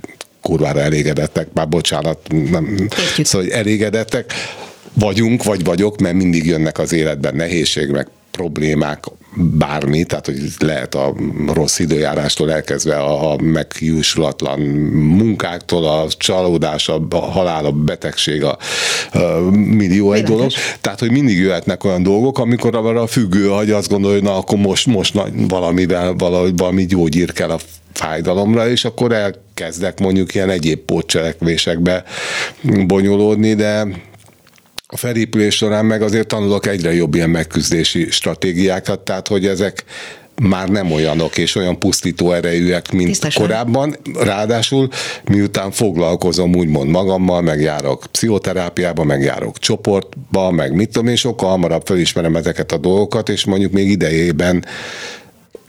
S5: kurvára elégedettek, már bocsánat, nem, szóval, hogy elégedettek vagyunk, vagy vagyok, mert mindig jönnek az életben nehézség, meg problémák, bármi, tehát hogy lehet a rossz időjárástól elkezdve a, a megjósulatlan munkáktól, a csalódás, a halál, a betegség, a, a millió egy dolog. Tehát, hogy mindig jöhetnek olyan dolgok, amikor arra a függő hogy azt gondolja, hogy na akkor most, most valamivel, valahogy valami gyógyír kell a fájdalomra, és akkor elkezdek mondjuk ilyen egyéb pótcselekvésekbe bonyolódni, de a felépülés során meg azért tanulok egyre jobb ilyen megküzdési stratégiákat, tehát hogy ezek már nem olyanok és olyan pusztító erejűek, mint Tisztesen. korábban. Ráadásul miután foglalkozom úgymond magammal, megjárok pszichoterápiába, megjárok csoportba, meg mit tudom én, sokkal hamarabb felismerem ezeket a dolgokat, és mondjuk még idejében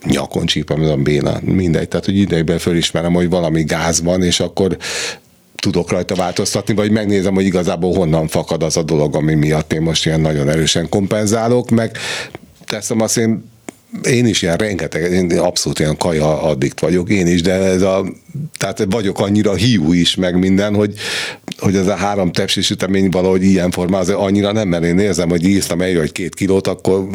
S5: nyakon csípem, a béna, mindegy. Tehát, hogy idejében felismerem, hogy valami gáz van, és akkor tudok rajta változtatni, vagy megnézem, hogy igazából honnan fakad az a dolog, ami miatt én most ilyen nagyon erősen kompenzálok, meg teszem azt én én is ilyen rengeteg, én abszolút ilyen kaja addikt vagyok, én is, de ez a, tehát vagyok annyira hiú is, meg minden, hogy, hogy ez a három tepsi sütemény valahogy ilyen formában annyira nem, mert én érzem, hogy íztam egy vagy két kilót, akkor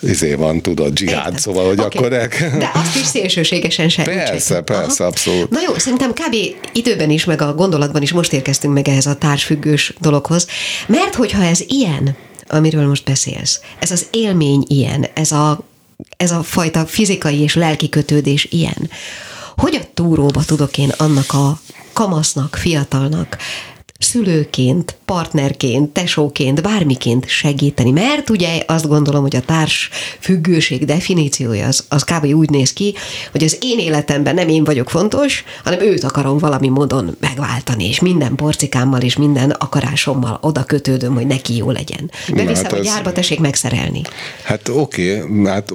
S5: izé van, tudod, dzsihád, Értem. szóval, hogy okay. akkor el
S1: De azt is szélsőségesen sem.
S5: Persze, persze, Aha. abszolút.
S1: Na jó, szerintem kb. időben is, meg a gondolatban is most érkeztünk meg ehhez a társfüggős dologhoz, mert hogyha ez ilyen, amiről most beszélsz, ez az élmény ilyen, ez a, ez a fajta fizikai és lelki kötődés ilyen, hogy a túróba tudok én annak a kamasznak, fiatalnak szülőként, partnerként, tesóként, bármiként segíteni. Mert ugye azt gondolom, hogy a társ függőség definíciója az, az kb. úgy néz ki, hogy az én életemben nem én vagyok fontos, hanem őt akarom valami módon megváltani, és minden porcikámmal és minden akarásommal oda kötődöm, hogy neki jó legyen. Beviszem hát a gyárba, tessék megszerelni.
S5: Hát oké, okay, hát,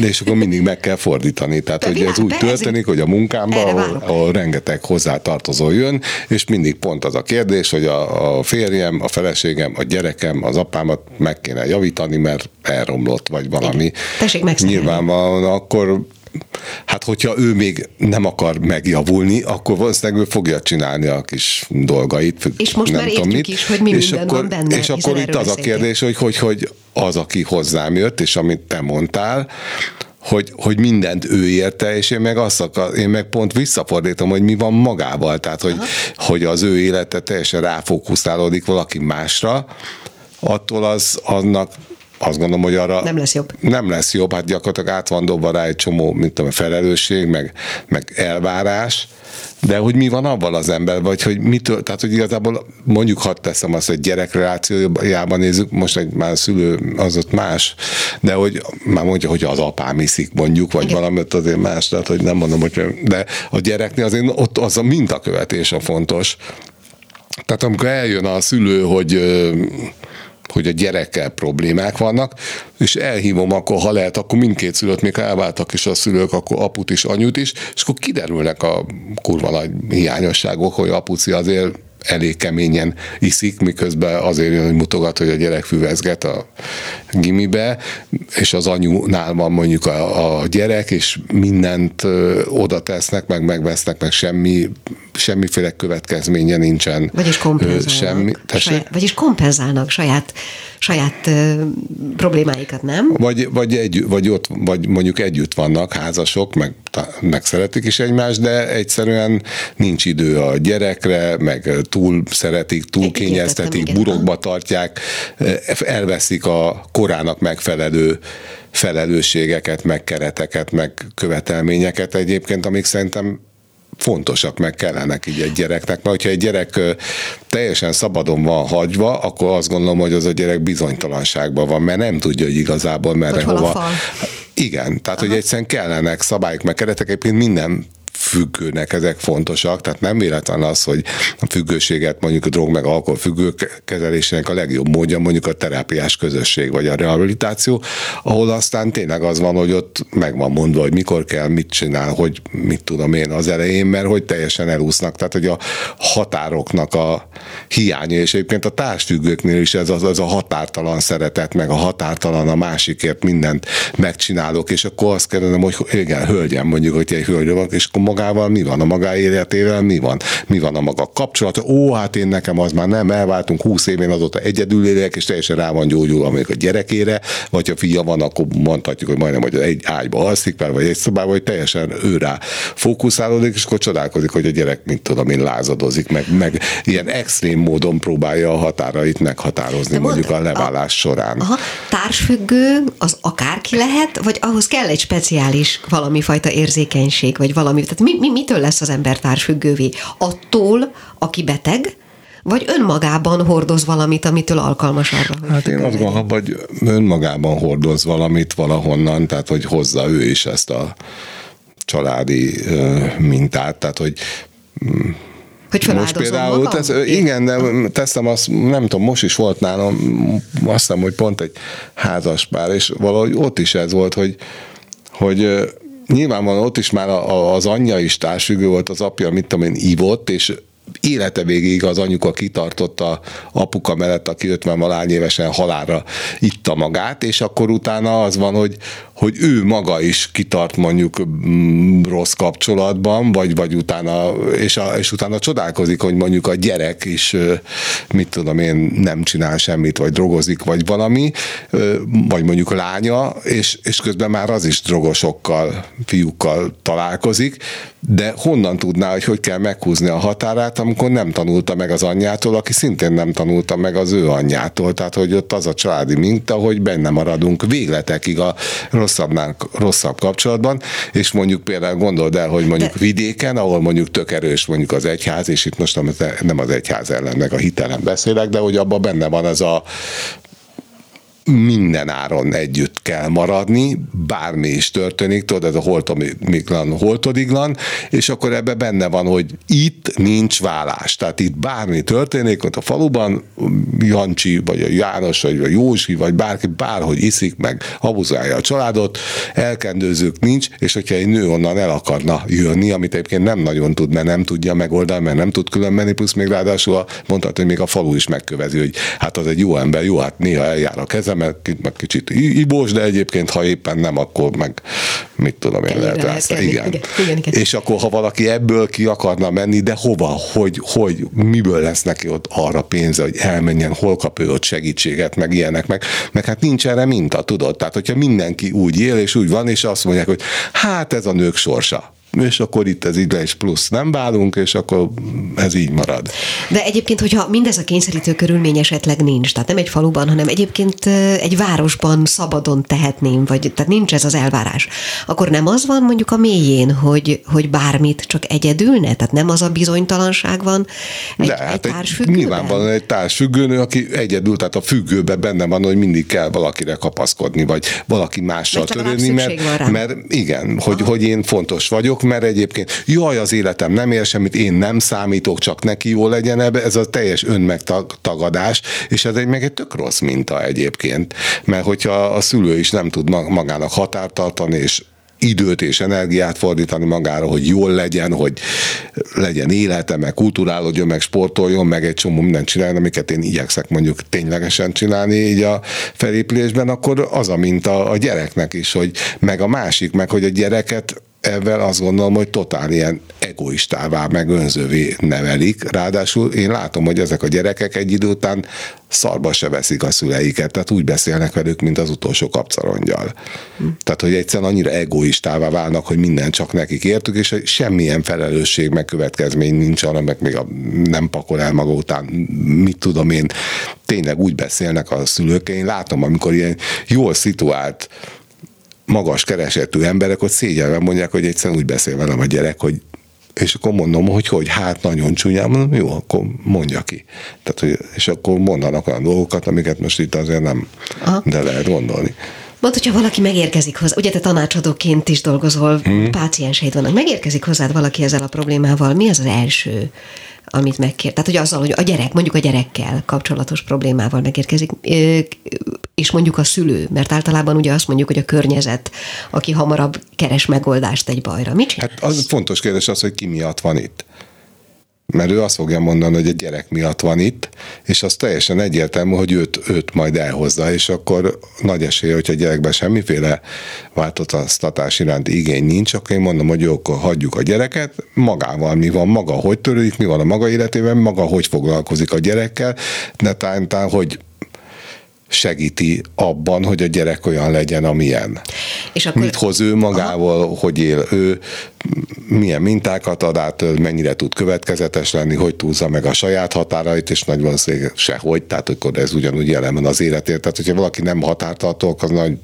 S5: de és akkor mindig meg kell fordítani. Tehát, hogy ez úgy történik, hogy a munkámban, ahol, ahol rengeteg hozzátartozó jön, és mindig pont az a kérdés, hogy a, a férjem, a feleségem, a gyerekem, az apámat meg kéne javítani, mert elromlott, vagy valami. Igen.
S1: Tessék
S5: Nyilvánvalóan akkor Hát, hogyha ő még nem akar megjavulni, akkor valószínűleg ő fogja csinálni a kis dolgait.
S1: És most nem már tudom mit. is, hogy mi és minden akkor, van benne.
S5: És akkor itt az a kérdés, hogy, hogy, hogy az, aki hozzám jött, és amit te mondtál, hogy, hogy mindent ő érte, és én meg azt akar, én meg pont visszafordítom, hogy mi van magával, tehát hogy, hogy az ő élete teljesen ráfókuszálódik valaki másra, attól az annak azt gondolom, hogy arra
S1: nem lesz jobb.
S5: Nem lesz jobb, hát gyakorlatilag át van dobva rá egy csomó, mint tudom, felelősség, meg, meg elvárás, de hogy mi van abban az ember, vagy hogy mitől, tehát hogy igazából mondjuk hadd teszem azt, hogy gyerekrelációjában nézzük, most egy már szülő az ott más, de hogy már mondja, hogy az apám iszik mondjuk, vagy Igen. valamit azért más, tehát hogy nem mondom, hogy de a gyereknél azért ott az a mintakövetés a fontos. Tehát amikor eljön a szülő, hogy hogy a gyerekkel problémák vannak, és elhívom, akkor ha lehet, akkor mindkét szülőt még elváltak is a szülők, akkor aput is, anyut is, és akkor kiderülnek a kurva nagy hiányosságok, hogy apuci azért elég keményen iszik, miközben azért jön, hogy mutogat, hogy a gyerek füvezget a gimibe, és az anyunál van mondjuk a, a gyerek, és mindent ö, oda tesznek, meg megvesznek, meg semmi, semmiféle következménye nincsen.
S1: Vagyis kompenzálnak. Semmi, saját, vagyis kompenzálnak saját, saját ö, problémáikat, nem?
S5: Vagy, vagy, egy, vagy, ott, vagy mondjuk együtt vannak házasok, meg, meg szeretik is egymást, de egyszerűen nincs idő a gyerekre, meg túl szeretik, túl Én kényeztetik, burokba tartják, elveszik a korának megfelelő felelősségeket, meg kereteket, meg követelményeket egyébként, amik szerintem fontosak, meg kellenek így egy gyereknek, mert hogyha egy gyerek teljesen szabadon van hagyva, akkor azt gondolom, hogy az a gyerek bizonytalanságban van, mert nem tudja, hogy igazából merre hova. Igen, tehát Aha. hogy egyszerűen kellenek szabályok, meg keretek, egyébként minden függőnek ezek fontosak, tehát nem véletlen az, hogy a függőséget mondjuk a drog meg alkohol függő kezelésének a legjobb módja mondjuk a terápiás közösség vagy a rehabilitáció, ahol aztán tényleg az van, hogy ott meg van mondva, hogy mikor kell, mit csinál, hogy mit tudom én az elején, mert hogy teljesen elúsznak, tehát hogy a határoknak a hiánya, és egyébként a társfüggőknél is ez az, az a határtalan szeretet, meg a határtalan a másikért mindent megcsinálok, és akkor azt kérdezem, hogy igen, hölgyem, mondjuk, hogy egy hölgy van, és akkor magával mi van, a maga életével mi van, mi van a maga kapcsolat, ó, hát én nekem az már nem, elváltunk 20 évén azóta egyedül élek, és teljesen rá van gyógyulva még a gyerekére, vagy ha fia van, akkor mondhatjuk, hogy majdnem, hogy egy ágyba alszik fel, vagy egy szobában, vagy teljesen ő rá fókuszálódik, és akkor csodálkozik, hogy a gyerek, mint tudom én, lázadozik, meg, meg ilyen extrém módon próbálja a határait meghatározni, De mondjuk a leválás a, során.
S1: Aha, társfüggő az akárki lehet, vagy ahhoz kell egy speciális valami fajta érzékenység, vagy valami, tehát mi, mi, mitől lesz az ember társfüggővé? Attól, aki beteg, vagy önmagában hordoz valamit, amitől alkalmas arra?
S5: Hát én azt gondolom, hogy önmagában hordoz valamit valahonnan, tehát hogy hozza ő is ezt a családi mintát, tehát hogy
S1: mm, hogy most például,
S5: tesz, igen, de teszem azt, nem tudom, most is volt nálam, azt hiszem, hogy pont egy házas pár, és valahogy ott is ez volt, hogy, hogy nyilvánvalóan ott is már az anyja is társfüggő volt, az apja, mit tudom én, ívott, és élete végéig az anyuka kitartotta apuka mellett, aki 50 valány évesen halára itta magát, és akkor utána az van, hogy, hogy ő maga is kitart mondjuk mm, rossz kapcsolatban, vagy, vagy utána, és, a, és utána csodálkozik, hogy mondjuk a gyerek is, mit tudom én, nem csinál semmit, vagy drogozik, vagy valami, vagy mondjuk a lánya, és, és közben már az is drogosokkal, fiúkkal találkozik, de honnan tudná, hogy hogy kell meghúzni a határát, amikor nem tanulta meg az anyjától, aki szintén nem tanulta meg az ő anyjától. Tehát, hogy ott az a családi minta, hogy benne maradunk végletekig a rosszabbnál, rosszabb kapcsolatban, és mondjuk például gondold el, hogy mondjuk De... vidéken, ahol mondjuk tök erős mondjuk az egyház, és itt most nem az egyház ellen, meg a hitelen beszélek, de hogy abban benne van ez a minden áron együtt kell maradni, bármi is történik, tudod, ez a holtomiglan, holtodiglan, és akkor ebbe benne van, hogy itt nincs vállás. Tehát itt bármi történik, ott a faluban Jancsi, vagy a János, vagy a Józsi, vagy bárki bárhogy iszik, meg abuzálja a családot, elkendőzők nincs, és hogyha egy nő onnan el akarna jönni, amit egyébként nem nagyon tud, mert nem tudja megoldani, mert nem tud külön menni, plusz még ráadásul mondhatod, hogy még a falu is megkövezi, hogy hát az egy jó ember, jó, hát néha eljár a keze, mert meg kicsit ibós, de egyébként, ha éppen nem, akkor meg mit tudom én, lehet ezt. Igen. Igen. Igen, igen. És akkor, ha valaki ebből ki akarna menni, de hova, hogy, hogy miből lesz neki ott arra pénze, hogy elmenjen, hol kap ő ott segítséget, meg ilyenek, meg, meg hát nincs erre minta, tudod? Tehát, hogyha mindenki úgy él, és úgy van, és azt mondják, hogy hát ez a nők sorsa és akkor itt ez így és plusz nem válunk, és akkor ez így marad.
S1: De egyébként, hogyha mindez a kényszerítő körülmény esetleg nincs, tehát nem egy faluban, hanem egyébként egy városban szabadon tehetném, vagy tehát nincs ez az elvárás, akkor nem az van mondjuk a mélyén, hogy, hogy bármit csak egyedülne? Tehát nem az a bizonytalanság van egy, De, hát egy társfüggőben?
S5: Nyilvánvalóan egy társfüggőnő, aki egyedül, tehát a függőben benne van, hogy mindig kell valakire kapaszkodni, vagy valaki mással törődni, mert, mert igen, hogy, hogy én fontos vagyok, mert egyébként jaj, az életem nem ér semmit, én nem számítok, csak neki jó legyen ebbe, ez a teljes önmegtagadás, és ez egy meg egy tök rossz minta egyébként, mert hogyha a szülő is nem tud magának határt tartani, és időt és energiát fordítani magára, hogy jól legyen, hogy legyen élete, meg kulturálódjon, meg sportoljon, meg egy csomó mindent csinálni, amiket én igyekszek mondjuk ténylegesen csinálni így a felépülésben, akkor az a minta a gyereknek is, hogy meg a másik, meg hogy a gyereket ebben azt gondolom, hogy totál ilyen egoistává, meg önzővé nevelik. Ráadásul én látom, hogy ezek a gyerekek egy idő után szarba se veszik a szüleiket, tehát úgy beszélnek velük, mint az utolsó kapcarongyal. Hm. Tehát, hogy egyszerűen annyira egoistává válnak, hogy minden csak nekik értük, és semmilyen felelősség, meg következmény nincs arra, meg még a, nem pakol el maga után, mit tudom én, tényleg úgy beszélnek a szülők. Én látom, amikor ilyen jól szituált magas keresetű emberek ott szégyelve mondják, hogy egyszerűen úgy beszél velem a gyerek, hogy és akkor mondom, hogy hogy, hát nagyon csúnyán, mondom, jó, akkor mondja ki. Tehát, hogy, és akkor mondanak olyan dolgokat, amiket most itt azért nem, Aha. de lehet gondolni.
S1: Mondd, hogyha valaki megérkezik hozzá, ugye te tanácsadóként is dolgozol, hmm. pácienseid vannak, megérkezik hozzád valaki ezzel a problémával, mi az az első, amit megkér? Tehát, hogy azzal, hogy a gyerek, mondjuk a gyerekkel kapcsolatos problémával megérkezik, és mondjuk a szülő, mert általában ugye azt mondjuk, hogy a környezet, aki hamarabb keres megoldást egy bajra. Mit csinálsz?
S5: Hát az fontos kérdés az, hogy ki miatt van itt mert ő azt fogja mondani, hogy a gyerek miatt van itt, és az teljesen egyértelmű, hogy őt, őt majd elhozza, és akkor nagy esélye, hogyha a gyerekben semmiféle változtatás iránti igény nincs, akkor én mondom, hogy jó, akkor hagyjuk a gyereket, magával mi van, maga hogy törődik, mi van a maga életében, maga hogy foglalkozik a gyerekkel, netán, hogy segíti abban, hogy a gyerek olyan legyen, amilyen. És akkor... Mit hoz ő magával, Aha. hogy él ő, milyen mintákat ad át, mennyire tud következetes lenni, hogy túlza meg a saját határait, és nagy valószínűleg sehogy, tehát akkor ez ugyanúgy jelen van az életért. Tehát, hogyha valaki nem határtartó, az nagy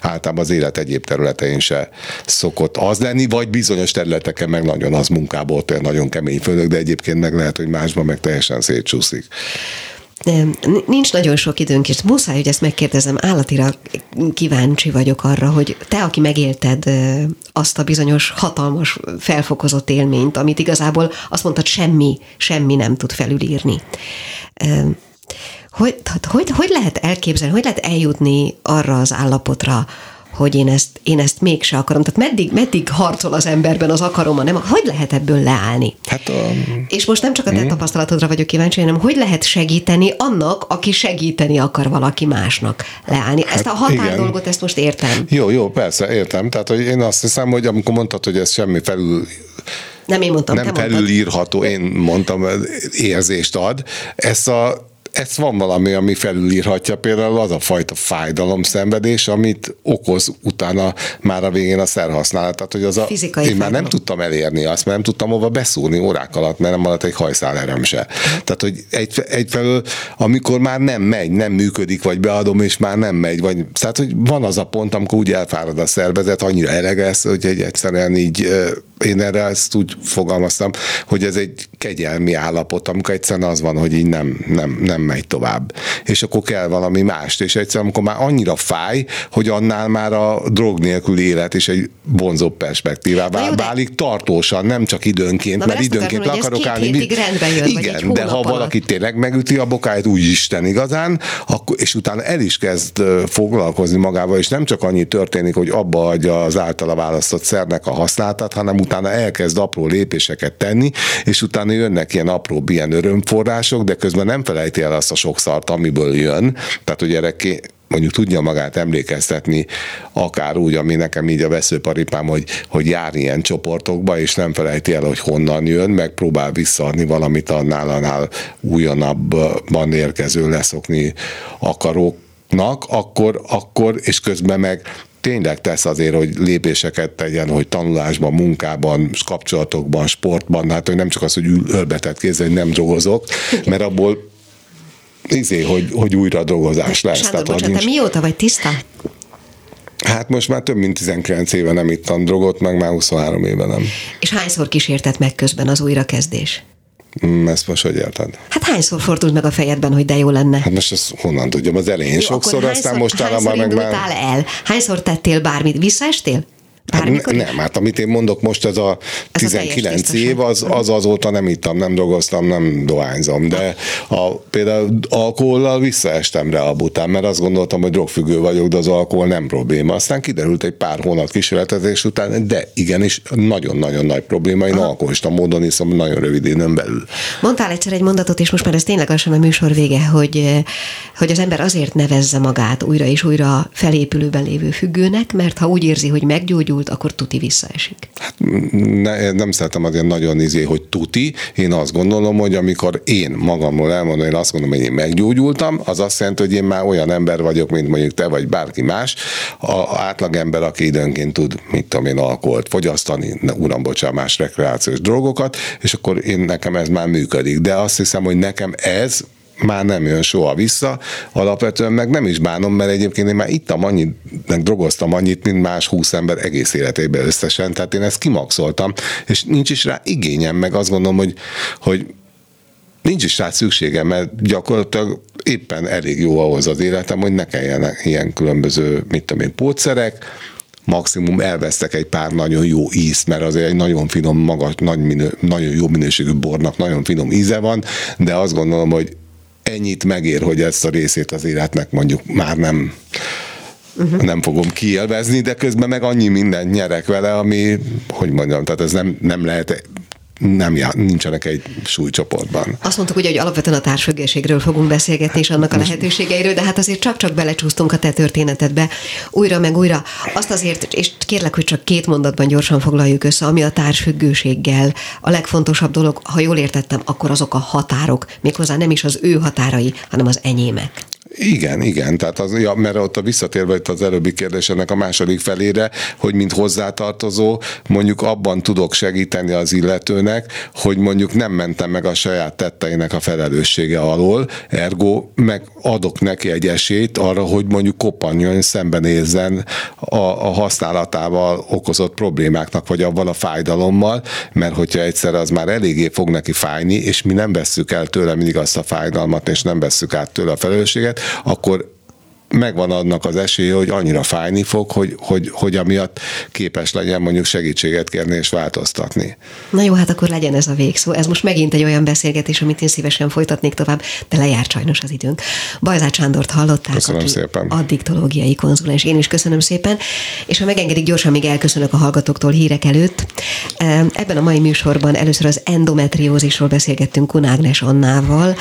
S5: általában az élet egyéb területein se szokott az lenni, vagy bizonyos területeken meg nagyon az munkából, nagyon kemény főnök, de egyébként meg lehet, hogy másban meg teljesen szétcsúszik.
S1: Nincs nagyon sok időnk, és muszáj, hogy ezt megkérdezem, állatira kíváncsi vagyok arra, hogy te, aki megélted azt a bizonyos hatalmas felfokozott élményt, amit igazából azt mondtad, semmi, semmi nem tud felülírni. Hogy, hogy, hogy lehet elképzelni, hogy lehet eljutni arra az állapotra, hogy én ezt, én ezt mégse akarom. Tehát meddig, meddig harcol az emberben az akarom, nem? Hogy lehet ebből leállni? Hát, um, És most nem csak a te mm. tapasztalatodra vagyok kíváncsi, hanem hogy lehet segíteni annak, aki segíteni akar valaki másnak leállni. Hát ezt a határ igen. dolgot, ezt most értem.
S5: Jó, jó, persze, értem. Tehát, hogy én azt hiszem, hogy amikor mondtad, hogy ez semmi felül
S1: nem én mondtam,
S5: nem felülírható, én mondtam, érzést ad. Ezt a ez van valami, ami felülírhatja például az a fajta fájdalom, szenvedés, amit okoz utána már a végén a szerhasználat. Tehát, hogy az a, Fizikai én fájdalom. már nem tudtam elérni azt, mert nem tudtam hova beszúrni órák alatt, mert nem maradt egy hajszál erem se. Tehát, hogy egy, egyfelől, amikor már nem megy, nem működik, vagy beadom, és már nem megy, vagy, tehát, hogy van az a pont, amikor úgy elfárad a szervezet, annyira elegesz, hogy egy egyszerűen így én erre ezt úgy fogalmaztam, hogy ez egy kegyelmi állapot, amikor egyszerűen az van, hogy így nem, nem, nem megy tovább. És akkor kell valami mást. És egyszerűen, amikor már annyira fáj, hogy annál már a drog nélküli élet is egy vonzóbb perspektívává válik tartósan, nem csak időnként, Na, mert időnként le akarok állni.
S1: Jön,
S5: Igen, de ha alatt. valaki tényleg megüti a bokáját, úgy Isten igazán, akkor, és utána el is kezd foglalkozni magával, és nem csak annyi történik, hogy abba adja az általa választott szernek a használatát, hanem utána elkezd apró lépéseket tenni, és utána jönnek ilyen apró ilyen örömforrások, de közben nem felejti el azt a sok szart, amiből jön. Tehát, hogy erre mondjuk tudja magát emlékeztetni, akár úgy, ami nekem így a veszőparipám, hogy, hogy jár ilyen csoportokba, és nem felejti el, hogy honnan jön, meg próbál visszaadni valamit annál, annál újonabbban érkező leszokni akaróknak, akkor, akkor, és közben meg tényleg tesz azért, hogy lépéseket tegyen, hogy tanulásban, munkában, kapcsolatokban, sportban, hát hogy nem csak az, hogy ölbetett kézzel, hogy nem drogozok, mert abból izé, hogy, hogy újra drogozás lesz.
S1: Sándor, Tehát, bocsánat, nincs... mióta vagy tiszta?
S5: Hát most már több mint 19 éve nem ittam drogot, meg már 23 éve nem.
S1: És hányszor kísértett meg közben az újrakezdés?
S5: Mm, ezt most hogy érted?
S1: Hát hányszor fordult meg a fejedben, hogy de jó lenne?
S5: Hát most ezt honnan tudjam, az elején jó, sokszor, hányszor, aztán most már meg már...
S1: el? Hányszor tettél bármit? Visszaestél?
S5: Hát nem, hát amit én mondok most, ez a 19 ez a év, az, az azóta nem ittam, nem dolgoztam, nem dohányzom, de a, például alkohollal visszaestem rá a bután, mert azt gondoltam, hogy drogfüggő vagyok, de az alkohol nem probléma. Aztán kiderült egy pár hónap kísérletezés után, de igenis nagyon-nagyon nagy probléma, én alkoholista módon iszom nagyon rövid időn belül.
S1: Mondtál egyszer egy mondatot, és most már ez tényleg lassan a műsor vége, hogy, hogy az ember azért nevezze magát újra és újra felépülőben lévő függőnek, mert ha úgy érzi, hogy meggyógyul, meggyógyult, akkor tuti visszaesik.
S5: Hát ne, nem szeretem azért nagyon izé, hogy tuti. Én azt gondolom, hogy amikor én magamról elmondom, én azt mondom, hogy én meggyógyultam, az azt jelenti, hogy én már olyan ember vagyok, mint mondjuk te vagy bárki más. A átlagember, aki időnként tud, mit tudom én, alkoholt fogyasztani, uram, bocsánat, más rekreációs drogokat, és akkor én nekem ez már működik. De azt hiszem, hogy nekem ez már nem jön soha vissza. Alapvetően meg nem is bánom, mert egyébként én már ittam annyit, meg drogoztam annyit, mint más húsz ember egész életében összesen, tehát én ezt kimaxoltam, és nincs is rá igényem, meg azt gondolom, hogy, hogy nincs is rá szükségem, mert gyakorlatilag éppen elég jó ahhoz az életem, hogy ne kelljen ilyen különböző, mit tudom én, pótszerek, maximum elvesztek egy pár nagyon jó ízt, mert azért egy nagyon finom, magas, nagy minő, nagyon jó minőségű bornak nagyon finom íze van, de azt gondolom, hogy ennyit megér, hogy ezt a részét az életnek mondjuk már nem uh-huh. nem fogom kielvezni, de közben meg annyi mindent nyerek vele, ami, hogy mondjam, tehát ez nem, nem lehet nem já, nincsenek egy súlycsoportban.
S1: Azt mondtuk, ugye, hogy alapvetően a társfüggőségről fogunk beszélgetni, és annak a lehetőségeiről, de hát azért csak-csak belecsúsztunk a te történetedbe újra meg újra. Azt azért, és kérlek, hogy csak két mondatban gyorsan foglaljuk össze, ami a társfüggőséggel a legfontosabb dolog, ha jól értettem, akkor azok a határok, méghozzá nem is az ő határai, hanem az enyémek.
S5: Igen, igen, tehát az, ja, mert ott a visszatérve itt az előbbi kérdésének a második felére, hogy mint hozzátartozó, mondjuk abban tudok segíteni az illetőnek, hogy mondjuk nem mentem meg a saját tetteinek a felelőssége alól, ergo meg adok neki egy esélyt arra, hogy mondjuk koppanjon, szembenézzen a, a használatával okozott problémáknak, vagy avval a fájdalommal, mert hogyha egyszer az már eléggé fog neki fájni, és mi nem vesszük el tőle mindig azt a fájdalmat, és nem vesszük át tőle a felelősséget, akkor megvan annak az esélye, hogy annyira fájni fog, hogy, hogy, hogy amiatt képes legyen mondjuk segítséget kérni és változtatni.
S1: Na jó, hát akkor legyen ez a végszó. Ez most megint egy olyan beszélgetés, amit én szívesen folytatnék tovább, de lejárt sajnos az időnk. Bajzát Sándort hallották,
S5: köszönöm aki szépen.
S1: addiktológiai konzulens. Én is köszönöm szépen, és ha megengedik, gyorsan még elköszönök a hallgatóktól hírek előtt. Ebben a mai műsorban először az endometriózisról beszélgettünk Kunágnes Annával,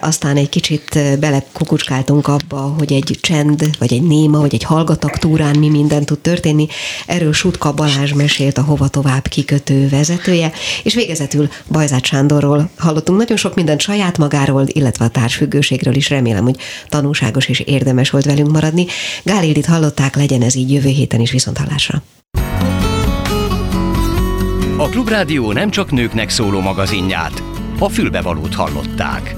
S1: aztán egy kicsit belekukucskáltunk abba, hogy egy egy csend, vagy egy néma, vagy egy hallgatak túrán mi minden tud történni. Erről Sutka Balázs mesélt a Hova Tovább kikötő vezetője, és végezetül Bajzát Sándorról hallottunk nagyon sok mindent saját magáról, illetve a társfüggőségről is. Remélem, hogy tanulságos és érdemes volt velünk maradni. Gál Ildit hallották, legyen ez így jövő héten is viszont hallásra.
S2: A Klubrádió nem csak nőknek szóló magazinját, a fülbevalót hallották.